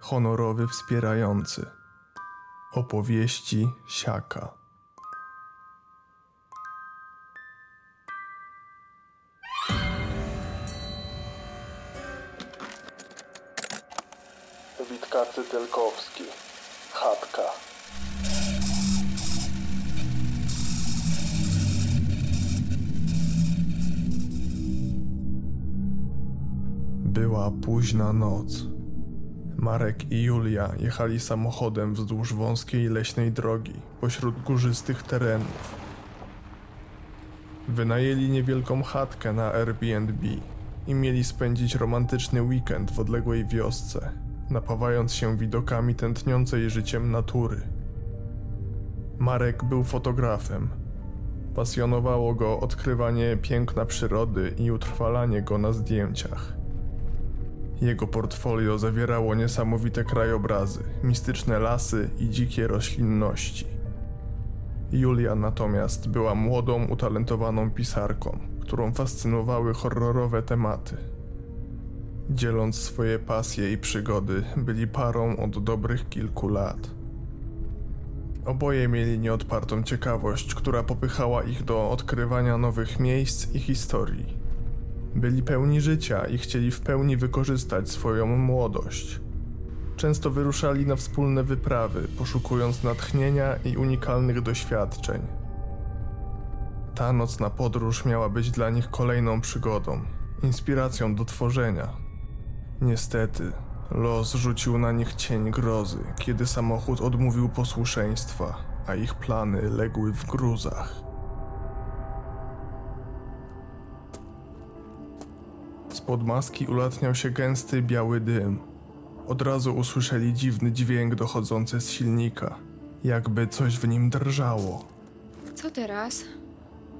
Honorowy wspierający. Opowieści Siaka. Witkacy Tylkowski. Chatka. Była późna noc. Marek i Julia jechali samochodem wzdłuż wąskiej leśnej drogi pośród górzystych terenów. Wynajęli niewielką chatkę na Airbnb i mieli spędzić romantyczny weekend w odległej wiosce, napawając się widokami tętniącej życiem natury. Marek był fotografem. Pasjonowało go odkrywanie piękna przyrody i utrwalanie go na zdjęciach. Jego portfolio zawierało niesamowite krajobrazy, mistyczne lasy i dzikie roślinności. Julia natomiast była młodą, utalentowaną pisarką, którą fascynowały horrorowe tematy. Dzieląc swoje pasje i przygody, byli parą od dobrych kilku lat. Oboje mieli nieodpartą ciekawość, która popychała ich do odkrywania nowych miejsc i historii. Byli pełni życia i chcieli w pełni wykorzystać swoją młodość. Często wyruszali na wspólne wyprawy, poszukując natchnienia i unikalnych doświadczeń. Ta nocna podróż miała być dla nich kolejną przygodą, inspiracją do tworzenia. Niestety, los rzucił na nich cień grozy, kiedy samochód odmówił posłuszeństwa, a ich plany legły w gruzach. Spod maski ulatniał się gęsty biały dym. Od razu usłyszeli dziwny dźwięk dochodzący z silnika, jakby coś w nim drżało. Co teraz?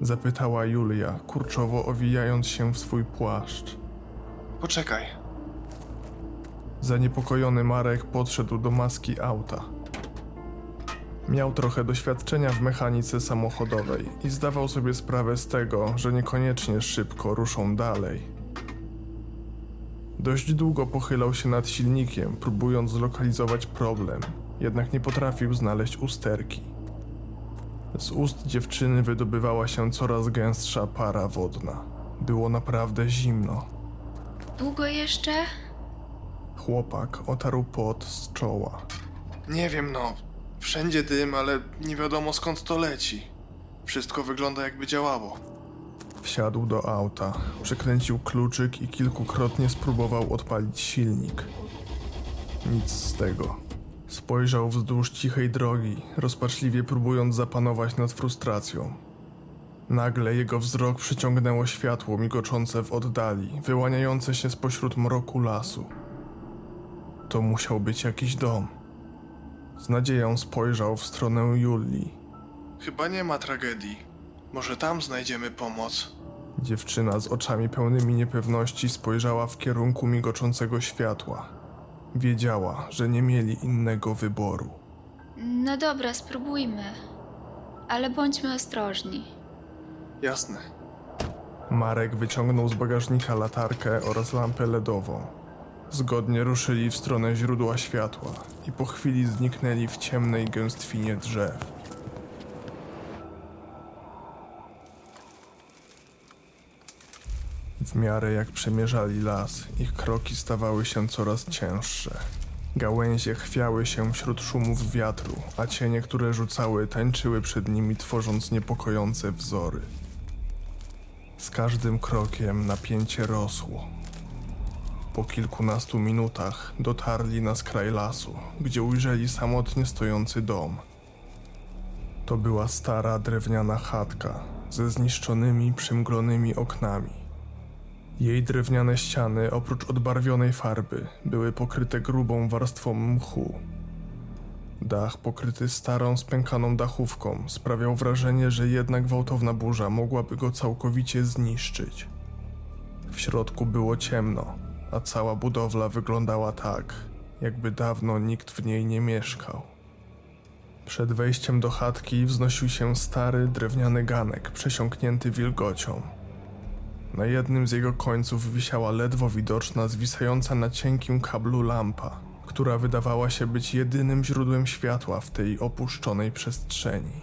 Zapytała Julia, kurczowo owijając się w swój płaszcz. Poczekaj. Zaniepokojony Marek podszedł do maski auta. Miał trochę doświadczenia w mechanice samochodowej i zdawał sobie sprawę z tego, że niekoniecznie szybko ruszą dalej. Dość długo pochylał się nad silnikiem, próbując zlokalizować problem, jednak nie potrafił znaleźć usterki. Z ust dziewczyny wydobywała się coraz gęstsza para wodna. Było naprawdę zimno. Długo jeszcze? Chłopak otarł pot z czoła. Nie wiem, no. Wszędzie dym, ale nie wiadomo skąd to leci. Wszystko wygląda jakby działało. Wsiadł do auta, przekręcił kluczyk i kilkukrotnie spróbował odpalić silnik. Nic z tego. Spojrzał wzdłuż cichej drogi, rozpaczliwie próbując zapanować nad frustracją. Nagle jego wzrok przyciągnęło światło migoczące w oddali, wyłaniające się spośród mroku lasu. To musiał być jakiś dom. Z nadzieją spojrzał w stronę Julii. Chyba nie ma tragedii. Może tam znajdziemy pomoc. Dziewczyna z oczami pełnymi niepewności spojrzała w kierunku migoczącego światła. Wiedziała, że nie mieli innego wyboru. No dobra, spróbujmy. Ale bądźmy ostrożni. Jasne. Marek wyciągnął z bagażnika latarkę oraz lampę LEDową. Zgodnie ruszyli w stronę źródła światła i po chwili zniknęli w ciemnej gęstwinie drzew. W miarę jak przemierzali las, ich kroki stawały się coraz cięższe. Gałęzie chwiały się wśród szumów wiatru, a cienie, które rzucały, tańczyły przed nimi, tworząc niepokojące wzory. Z każdym krokiem napięcie rosło. Po kilkunastu minutach dotarli na skraj lasu, gdzie ujrzeli samotnie stojący dom. To była stara drewniana chatka ze zniszczonymi, przymglonymi oknami. Jej drewniane ściany, oprócz odbarwionej farby, były pokryte grubą warstwą mchu. Dach pokryty starą, spękaną dachówką sprawiał wrażenie, że jednak gwałtowna burza mogłaby go całkowicie zniszczyć. W środku było ciemno, a cała budowla wyglądała tak, jakby dawno nikt w niej nie mieszkał. Przed wejściem do chatki wznosił się stary, drewniany ganek przesiąknięty wilgocią. Na jednym z jego końców wisiała ledwo widoczna, zwisająca na cienkim kablu lampa, która wydawała się być jedynym źródłem światła w tej opuszczonej przestrzeni.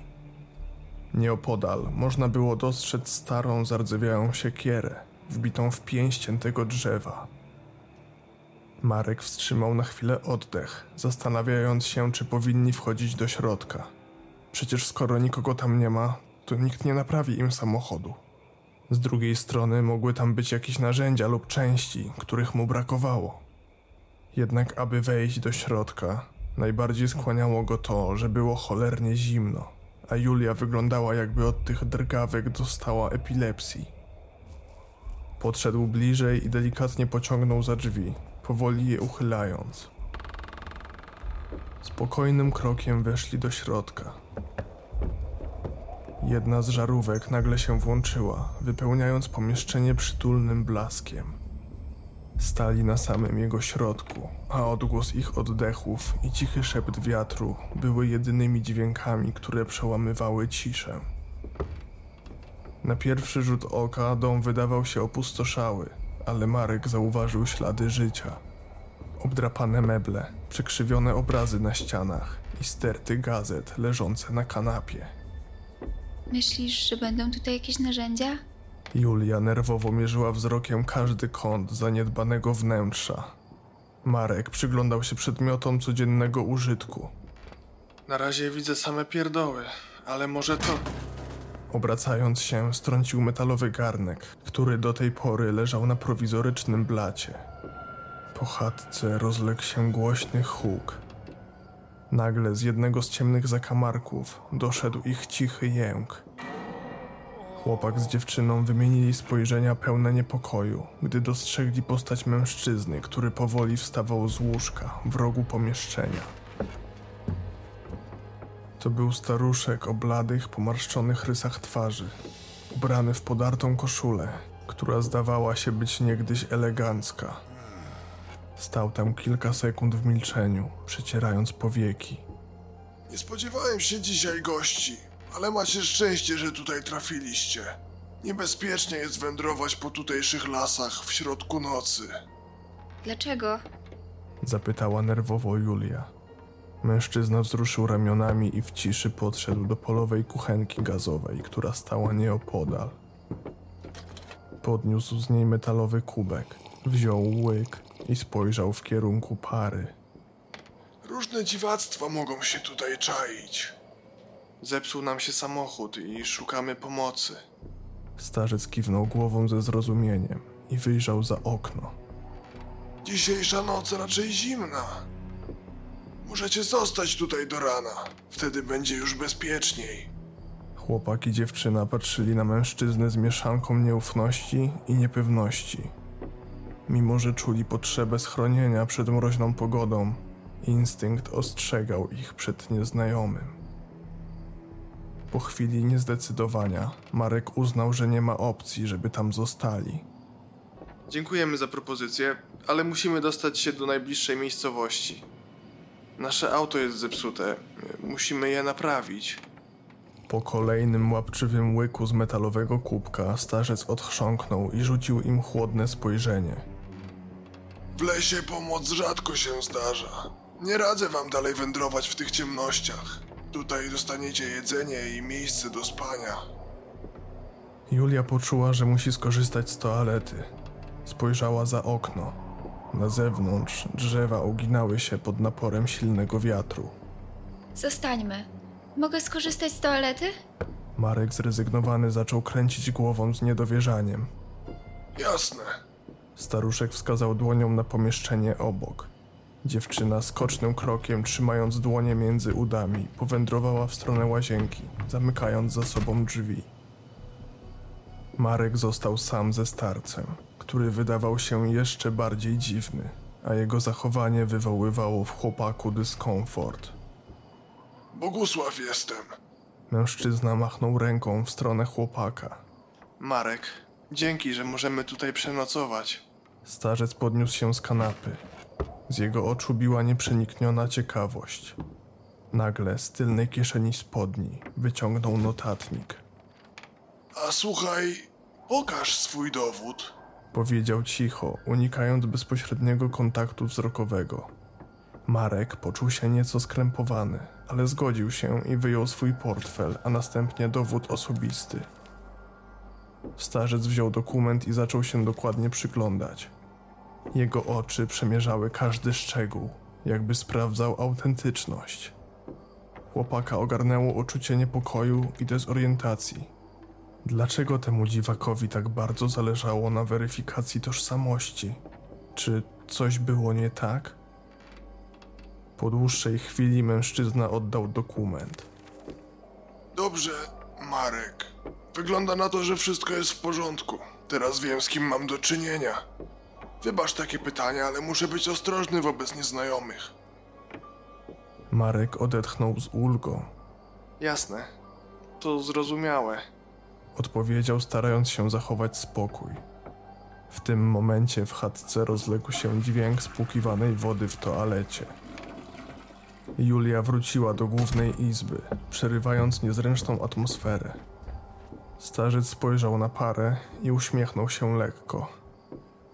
Nieopodal można było dostrzec starą, zardzewiałą siekierę, wbitą w pięścię tego drzewa. Marek wstrzymał na chwilę oddech, zastanawiając się, czy powinni wchodzić do środka. Przecież skoro nikogo tam nie ma, to nikt nie naprawi im samochodu. Z drugiej strony mogły tam być jakieś narzędzia lub części, których mu brakowało. Jednak aby wejść do środka, najbardziej skłaniało go to, że było cholernie zimno, a Julia wyglądała jakby od tych drgawek dostała epilepsji. Podszedł bliżej i delikatnie pociągnął za drzwi, powoli je uchylając. Spokojnym krokiem weszli do środka. Jedna z żarówek nagle się włączyła, wypełniając pomieszczenie przytulnym blaskiem. Stali na samym jego środku, a odgłos ich oddechów i cichy szept wiatru były jedynymi dźwiękami, które przełamywały ciszę. Na pierwszy rzut oka dom wydawał się opustoszały, ale Marek zauważył ślady życia. Obdrapane meble, przekrzywione obrazy na ścianach i sterty gazet leżące na kanapie. Myślisz, że będą tutaj jakieś narzędzia? Julia nerwowo mierzyła wzrokiem każdy kąt zaniedbanego wnętrza. Marek przyglądał się przedmiotom codziennego użytku. Na razie widzę same pierdoły, ale może to. Obracając się, strącił metalowy garnek, który do tej pory leżał na prowizorycznym blacie. Po chatce rozległ się głośny huk. Nagle z jednego z ciemnych zakamarków doszedł ich cichy jęk. Chłopak z dziewczyną wymienili spojrzenia pełne niepokoju, gdy dostrzegli postać mężczyzny, który powoli wstawał z łóżka w rogu pomieszczenia. To był staruszek o bladych, pomarszczonych rysach twarzy, ubrany w podartą koszulę, która zdawała się być niegdyś elegancka. Stał tam kilka sekund w milczeniu, przecierając powieki. Nie spodziewałem się dzisiaj gości, ale macie szczęście, że tutaj trafiliście. Niebezpiecznie jest wędrować po tutejszych lasach w środku nocy. Dlaczego? Zapytała nerwowo Julia. Mężczyzna wzruszył ramionami i w ciszy podszedł do polowej kuchenki gazowej, która stała nieopodal. Podniósł z niej metalowy kubek, wziął łyk i spojrzał w kierunku pary. Różne dziwactwa mogą się tutaj czaić. Zepsuł nam się samochód i szukamy pomocy. Starzec kiwnął głową ze zrozumieniem i wyjrzał za okno. Dzisiejsza noc raczej zimna. Możecie zostać tutaj do rana. Wtedy będzie już bezpieczniej. Chłopak i dziewczyna patrzyli na mężczyznę z mieszanką nieufności i niepewności. Mimo, że czuli potrzebę schronienia przed mroźną pogodą, instynkt ostrzegał ich przed nieznajomym. Po chwili niezdecydowania, Marek uznał, że nie ma opcji, żeby tam zostali. Dziękujemy za propozycję, ale musimy dostać się do najbliższej miejscowości. Nasze auto jest zepsute. Musimy je naprawić. Po kolejnym łapczywym łyku z metalowego kubka starzec odchrząknął i rzucił im chłodne spojrzenie. W lesie pomoc rzadko się zdarza. Nie radzę wam dalej wędrować w tych ciemnościach. Tutaj dostaniecie jedzenie i miejsce do spania. Julia poczuła, że musi skorzystać z toalety. Spojrzała za okno. Na zewnątrz drzewa uginały się pod naporem silnego wiatru. Zostańmy. Mogę skorzystać z toalety? Marek zrezygnowany zaczął kręcić głową z niedowierzaniem. Jasne. Staruszek wskazał dłonią na pomieszczenie obok. Dziewczyna skocznym krokiem, trzymając dłonie między udami, powędrowała w stronę łazienki, zamykając za sobą drzwi. Marek został sam ze starcem, który wydawał się jeszcze bardziej dziwny, a jego zachowanie wywoływało w chłopaku dyskomfort. Bogusław jestem. Mężczyzna machnął ręką w stronę chłopaka. Marek, dzięki, że możemy tutaj przenocować. Starzec podniósł się z kanapy. Z jego oczu biła nieprzenikniona ciekawość. Nagle z tylnej kieszeni spodni wyciągnął notatnik. A słuchaj, pokaż swój dowód. Powiedział cicho, unikając bezpośredniego kontaktu wzrokowego. Marek poczuł się nieco skrępowany, ale zgodził się i wyjął swój portfel, a następnie dowód osobisty. Starzec wziął dokument i zaczął się dokładnie przyglądać. Jego oczy przemierzały każdy szczegół, jakby sprawdzał autentyczność. Chłopaka ogarnęło uczucie niepokoju i dezorientacji. Dlaczego temu dziwakowi tak bardzo zależało na weryfikacji tożsamości? Czy coś było nie tak? Po dłuższej chwili mężczyzna oddał dokument. Dobrze, Marek. Wygląda na to, że wszystko jest w porządku. Teraz wiem, z kim mam do czynienia. Wybacz takie pytania, ale muszę być ostrożny wobec nieznajomych. Marek odetchnął z ulgą. Jasne. To zrozumiałe. Odpowiedział, starając się zachować spokój. W tym momencie w chatce rozległ się dźwięk spłukiwanej wody w toalecie. Julia wróciła do głównej izby, przerywając niezręczną atmosferę. Starzec spojrzał na parę i uśmiechnął się lekko.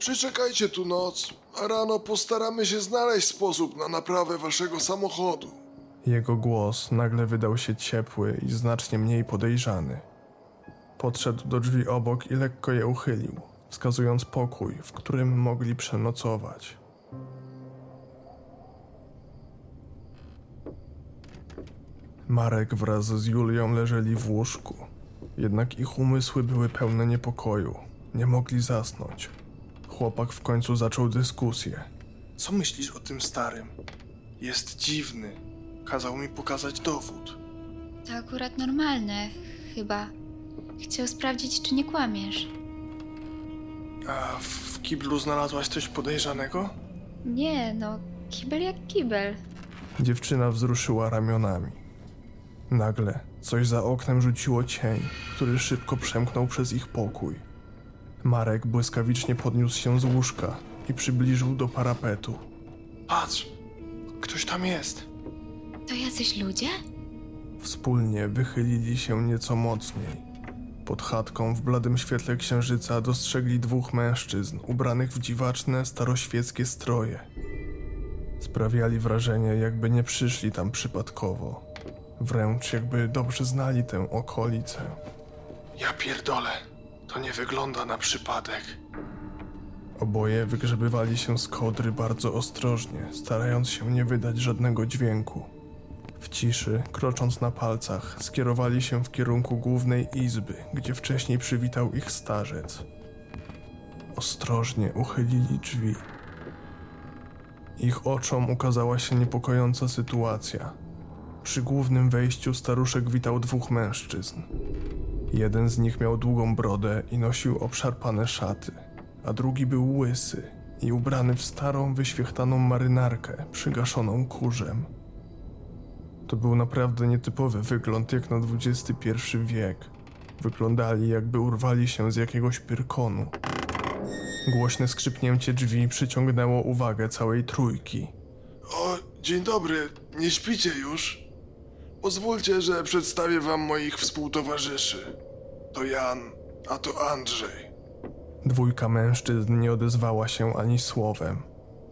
Przyczekajcie tu noc, a rano postaramy się znaleźć sposób na naprawę waszego samochodu. Jego głos nagle wydał się ciepły i znacznie mniej podejrzany. Podszedł do drzwi obok i lekko je uchylił, wskazując pokój, w którym mogli przenocować. Marek wraz z Julią leżeli w łóżku, jednak ich umysły były pełne niepokoju. Nie mogli zasnąć. Chłopak w końcu zaczął dyskusję. Co myślisz o tym starym? Jest dziwny. Kazał mi pokazać dowód. To akurat normalne, chyba. Chciał sprawdzić, czy nie kłamiesz. A w kiblu znalazłaś coś podejrzanego? Nie, no, kibel jak kibel. Dziewczyna wzruszyła ramionami. Nagle coś za oknem rzuciło cień, który szybko przemknął przez ich pokój. Marek błyskawicznie podniósł się z łóżka i przybliżył do parapetu. Patrz, ktoś tam jest. To jacyś ludzie? Wspólnie wychylili się nieco mocniej. Pod chatką w bladym świetle księżyca dostrzegli dwóch mężczyzn ubranych w dziwaczne, staroświeckie stroje. Sprawiali wrażenie, jakby nie przyszli tam przypadkowo. Wręcz jakby dobrze znali tę okolicę. Ja pierdolę. To nie wygląda na przypadek. Oboje wygrzebywali się z kodry bardzo ostrożnie, starając się nie wydać żadnego dźwięku. W ciszy, krocząc na palcach, skierowali się w kierunku głównej izby, gdzie wcześniej przywitał ich starzec. Ostrożnie uchylili drzwi. Ich oczom ukazała się niepokojąca sytuacja. Przy głównym wejściu staruszek witał dwóch mężczyzn. Jeden z nich miał długą brodę i nosił obszarpane szaty, a drugi był łysy i ubrany w starą, wyświechtaną marynarkę, przygaszoną kurzem. To był naprawdę nietypowy wygląd jak na XXI wiek. Wyglądali jakby urwali się z jakiegoś pyrkonu. Głośne skrzypnięcie drzwi przyciągnęło uwagę całej trójki. O, dzień dobry, nie śpicie już? Pozwólcie, że przedstawię wam moich współtowarzyszy. To Jan, a to Andrzej. Dwójka mężczyzn nie odezwała się ani słowem.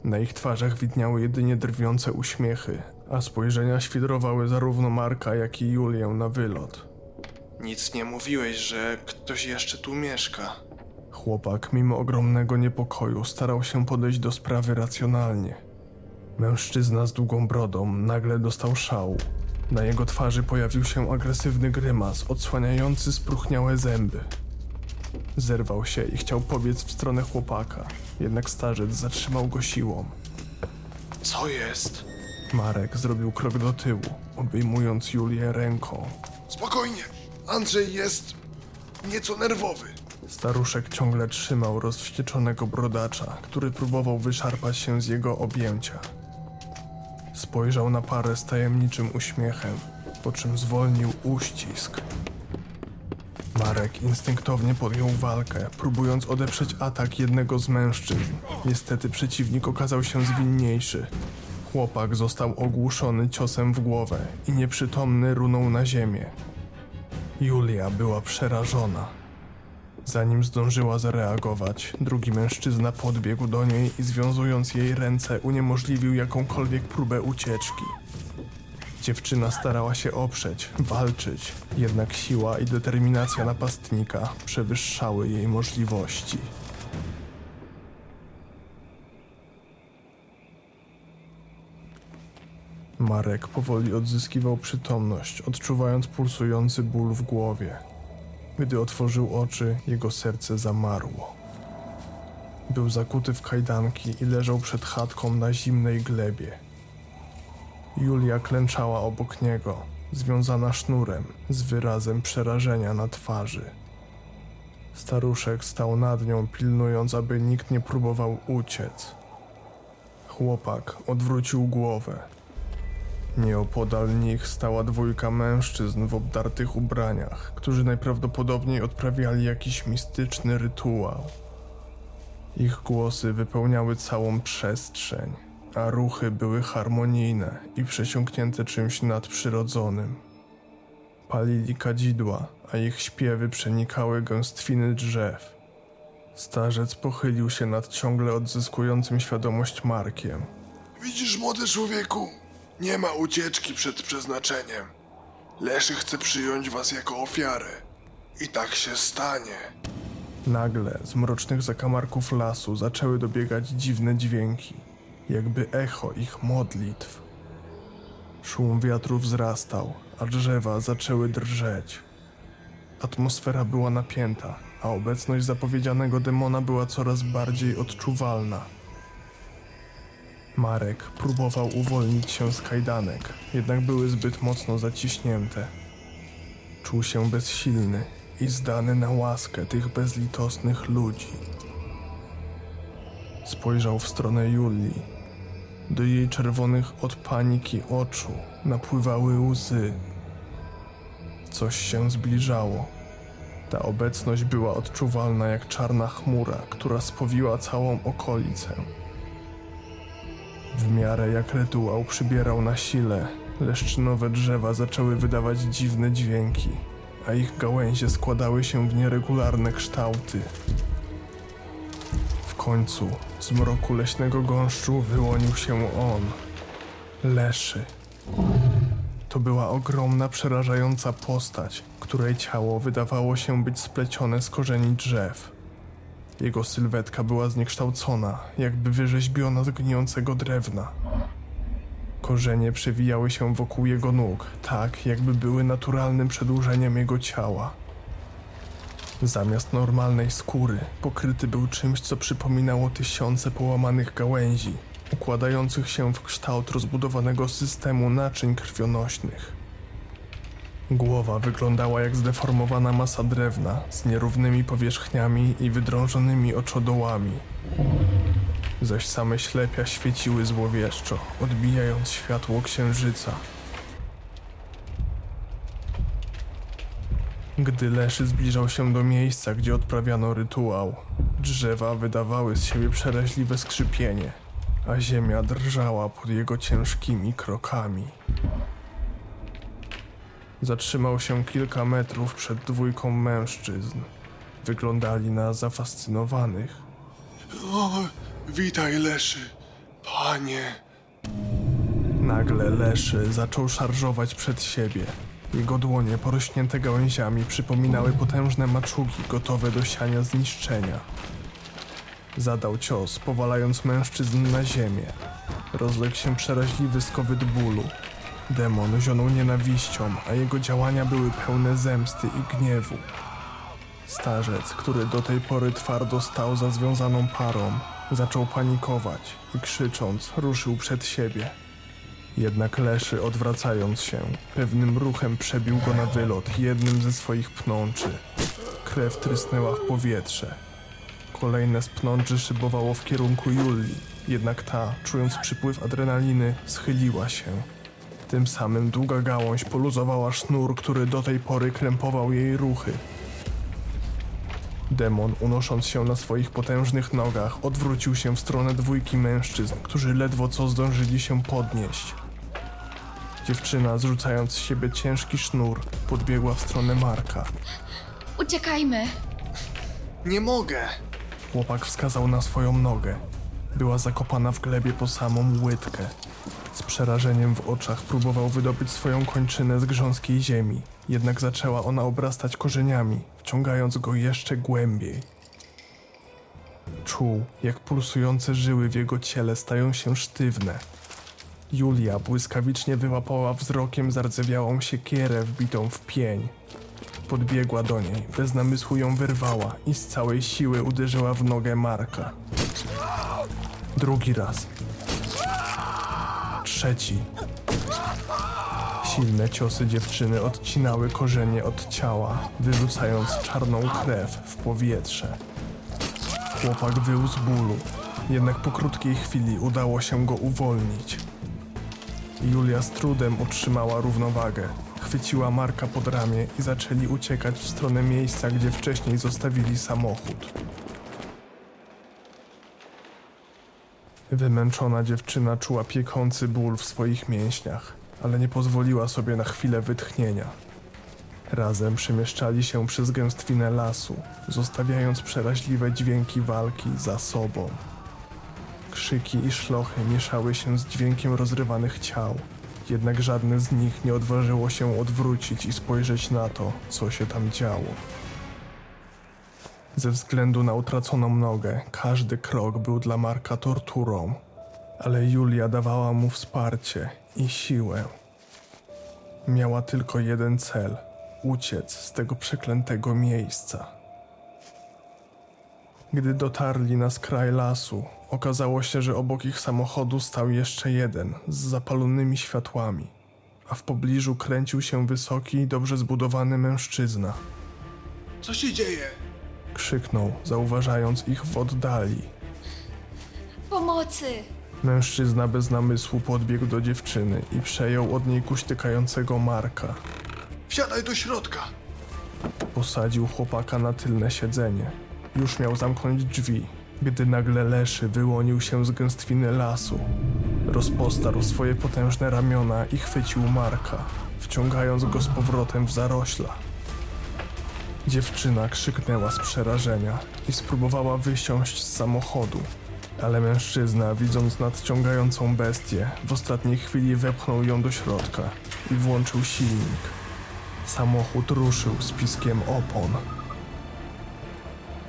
Na ich twarzach widniały jedynie drwiące uśmiechy, a spojrzenia świdrowały zarówno Marka, jak i Julię na wylot. Nic nie mówiłeś, że ktoś jeszcze tu mieszka. Chłopak, mimo ogromnego niepokoju, starał się podejść do sprawy racjonalnie. Mężczyzna z długą brodą nagle dostał szału. Na jego twarzy pojawił się agresywny grymas, odsłaniający spróchniałe zęby. Zerwał się i chciał pobiec w stronę chłopaka, jednak starzec zatrzymał go siłą. Co jest? Marek zrobił krok do tyłu, obejmując Julię ręką. Spokojnie, Andrzej jest nieco nerwowy. Staruszek ciągle trzymał rozwścieczonego brodacza, który próbował wyszarpać się z jego objęcia. Spojrzał na parę z tajemniczym uśmiechem, po czym zwolnił uścisk. Marek instynktownie podjął walkę, próbując odeprzeć atak jednego z mężczyzn. Niestety przeciwnik okazał się zwinniejszy. Chłopak został ogłuszony ciosem w głowę i nieprzytomny runął na ziemię. Julia była przerażona. Zanim zdążyła zareagować, drugi mężczyzna podbiegł do niej i związując jej ręce uniemożliwił jakąkolwiek próbę ucieczki. Dziewczyna starała się oprzeć, walczyć, jednak siła i determinacja napastnika przewyższały jej możliwości. Marek powoli odzyskiwał przytomność, odczuwając pulsujący ból w głowie. Gdy otworzył oczy, jego serce zamarło. Był zakuty w kajdanki i leżał przed chatką na zimnej glebie. Julia klęczała obok niego, związana sznurem, z wyrazem przerażenia na twarzy. Staruszek stał nad nią, pilnując, aby nikt nie próbował uciec. Chłopak odwrócił głowę. Nieopodal nich stała dwójka mężczyzn w obdartych ubraniach, którzy najprawdopodobniej odprawiali jakiś mistyczny rytuał. Ich głosy wypełniały całą przestrzeń, a ruchy były harmonijne i przesiąknięte czymś nadprzyrodzonym. Palili kadzidła, a ich śpiewy przenikały gęstwiny drzew. Starzec pochylił się nad ciągle odzyskującym świadomość Markiem. Widzisz, młody człowieku? Nie ma ucieczki przed przeznaczeniem. Leszy chce przyjąć was jako ofiarę. I tak się stanie. Nagle z mrocznych zakamarków lasu zaczęły dobiegać dziwne dźwięki, jakby echo ich modlitw. Szum wiatru wzrastał, a drzewa zaczęły drżeć. Atmosfera była napięta, a obecność zapowiedzianego demona była coraz bardziej odczuwalna. Marek próbował uwolnić się z kajdanek, jednak były zbyt mocno zaciśnięte. Czuł się bezsilny i zdany na łaskę tych bezlitosnych ludzi. Spojrzał w stronę Julii. Do jej czerwonych od paniki oczu napływały łzy. Coś się zbliżało. Ta obecność była odczuwalna jak czarna chmura, która spowiła całą okolicę. W miarę jak rytuał przybierał na sile, leszczynowe drzewa zaczęły wydawać dziwne dźwięki, a ich gałęzie składały się w nieregularne kształty. W końcu z mroku leśnego gąszczu wyłonił się on. Leszy. To była ogromna, przerażająca postać, której ciało wydawało się być splecione z korzeni drzew. Jego sylwetka była zniekształcona, jakby wyrzeźbiona z gnijącego drewna. Korzenie przewijały się wokół jego nóg, tak jakby były naturalnym przedłużeniem jego ciała. Zamiast normalnej skóry, pokryty był czymś, co przypominało tysiące połamanych gałęzi, układających się w kształt rozbudowanego systemu naczyń krwionośnych. Głowa wyglądała jak zdeformowana masa drewna z nierównymi powierzchniami i wydrążonymi oczodołami. Zaś same ślepia świeciły złowieszczo, odbijając światło księżyca. Gdy Leszy zbliżał się do miejsca, gdzie odprawiano rytuał, drzewa wydawały z siebie przeraźliwe skrzypienie, a ziemia drżała pod jego ciężkimi krokami. Zatrzymał się kilka metrów przed dwójką mężczyzn. Wyglądali na zafascynowanych. O, witaj, Leszy. Panie. Nagle Leszy zaczął szarżować przed siebie. Jego dłonie porośnięte gałęziami przypominały potężne maczugi gotowe do siania zniszczenia. Zadał cios, powalając mężczyzn na ziemię. Rozległ się przeraźliwy skowyt bólu. Demon zionął nienawiścią, a jego działania były pełne zemsty i gniewu. Starzec, który do tej pory twardo stał za związaną parą, zaczął panikować i krzycząc ruszył przed siebie. Jednak Leszy, odwracając się, pewnym ruchem przebił go na wylot jednym ze swoich pnączy. Krew trysnęła w powietrze. Kolejne z pnączy szybowało w kierunku Julii, jednak ta, czując przypływ adrenaliny, schyliła się. Tym samym długa gałąź poluzowała sznur, który do tej pory krępował jej ruchy. Demon, unosząc się na swoich potężnych nogach, odwrócił się w stronę dwójki mężczyzn, którzy ledwo co zdążyli się podnieść. Dziewczyna, zrzucając z siebie ciężki sznur, podbiegła w stronę Marka. Uciekajmy! Nie mogę. Chłopak wskazał na swoją nogę. Była zakopana w glebie po samą łydkę. Z przerażeniem w oczach próbował wydobyć swoją kończynę z grząskiej ziemi, jednak zaczęła ona obrastać korzeniami, wciągając go jeszcze głębiej. Czuł, jak pulsujące żyły w jego ciele stają się sztywne. Julia błyskawicznie wyłapała wzrokiem zardzewiałą siekierę wbitą w pień. Podbiegła do niej, bez namysłu ją wyrwała i z całej siły uderzyła w nogę Marka. Drugi raz. Trzeci. Silne ciosy dziewczyny odcinały korzenie od ciała, wyrzucając czarną krew w powietrze. Chłopak wył z bólu, jednak po krótkiej chwili udało się go uwolnić. Julia z trudem utrzymała równowagę. Chwyciła Marka pod ramię i zaczęli uciekać w stronę miejsca, gdzie wcześniej zostawili samochód. Wymęczona dziewczyna czuła piekący ból w swoich mięśniach, ale nie pozwoliła sobie na chwilę wytchnienia. Razem przemieszczali się przez gęstwinę lasu, zostawiając przeraźliwe dźwięki walki za sobą. Krzyki i szlochy mieszały się z dźwiękiem rozrywanych ciał, jednak żadne z nich nie odważyło się odwrócić i spojrzeć na to, co się tam działo. Ze względu na utraconą nogę, każdy krok był dla Marka torturą, ale Julia dawała mu wsparcie i siłę. Miała tylko jeden cel uciec z tego przeklętego miejsca. Gdy dotarli na skraj lasu, okazało się, że obok ich samochodu stał jeszcze jeden z zapalonymi światłami, a w pobliżu kręcił się wysoki, dobrze zbudowany mężczyzna. Co się dzieje? Krzyknął, zauważając ich w oddali. Pomocy! Mężczyzna bez namysłu podbiegł do dziewczyny i przejął od niej kuśtykającego Marka. Wsiadaj do środka. Posadził chłopaka na tylne siedzenie. Już miał zamknąć drzwi, gdy nagle Leszy wyłonił się z gęstwiny lasu. Rozpostarł swoje potężne ramiona i chwycił Marka, wciągając go z powrotem w zarośla. Dziewczyna krzyknęła z przerażenia i spróbowała wysiąść z samochodu, ale mężczyzna, widząc nadciągającą bestię, w ostatniej chwili wepchnął ją do środka i włączył silnik. Samochód ruszył z piskiem opon.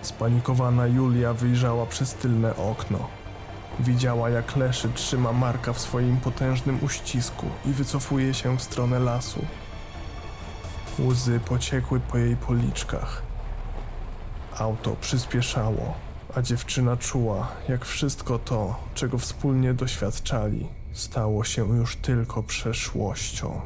Spanikowana Julia wyjrzała przez tylne okno. Widziała, jak Leszy trzyma Marka w swoim potężnym uścisku i wycofuje się w stronę lasu. Łzy pociekły po jej policzkach. Auto przyspieszało, a dziewczyna czuła, jak wszystko to, czego wspólnie doświadczali, stało się już tylko przeszłością.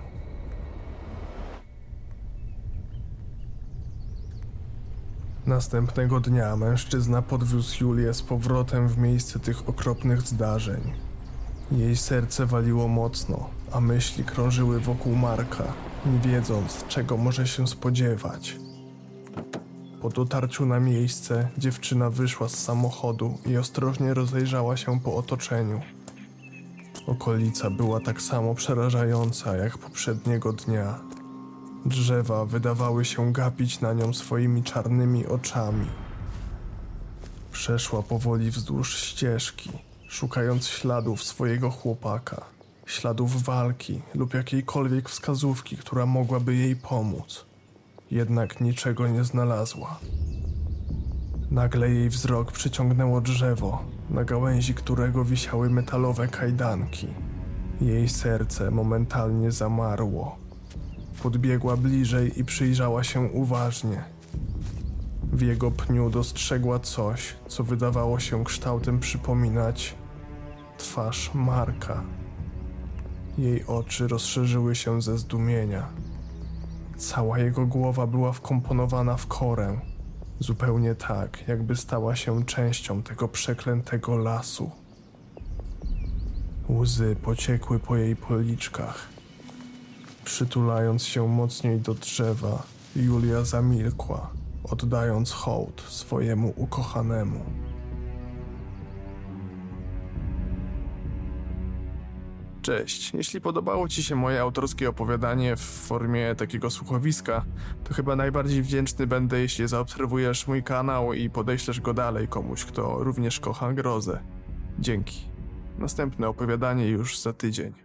Następnego dnia mężczyzna podwiózł Julię z powrotem w miejsce tych okropnych zdarzeń. Jej serce waliło mocno, a myśli krążyły wokół Marka, nie wiedząc, czego może się spodziewać. Po dotarciu na miejsce dziewczyna wyszła z samochodu i ostrożnie rozejrzała się po otoczeniu. Okolica była tak samo przerażająca jak poprzedniego dnia. Drzewa wydawały się gapić na nią swoimi czarnymi oczami. Przeszła powoli wzdłuż ścieżki, szukając śladów swojego chłopaka, śladów walki lub jakiejkolwiek wskazówki, która mogłaby jej pomóc. Jednak niczego nie znalazła. Nagle jej wzrok przyciągnęło drzewo, na gałęzi którego wisiały metalowe kajdanki. Jej serce momentalnie zamarło. Podbiegła bliżej i przyjrzała się uważnie. W jego pniu dostrzegła coś, co wydawało się kształtem przypominać twarz Marka. Jej oczy rozszerzyły się ze zdumienia. Cała jego głowa była wkomponowana w korę, zupełnie tak, jakby stała się częścią tego przeklętego lasu. Łzy pociekły po jej policzkach. Przytulając się mocniej do drzewa, Julia zamilkła, oddając hołd swojemu ukochanemu. Cześć. Jeśli podobało Ci się moje autorskie opowiadanie w formie takiego słuchowiska, to chyba najbardziej wdzięczny będę, jeśli zaobserwujesz mój kanał i podeślesz go dalej komuś, kto również kocha grozę. Dzięki. Następne opowiadanie już za tydzień.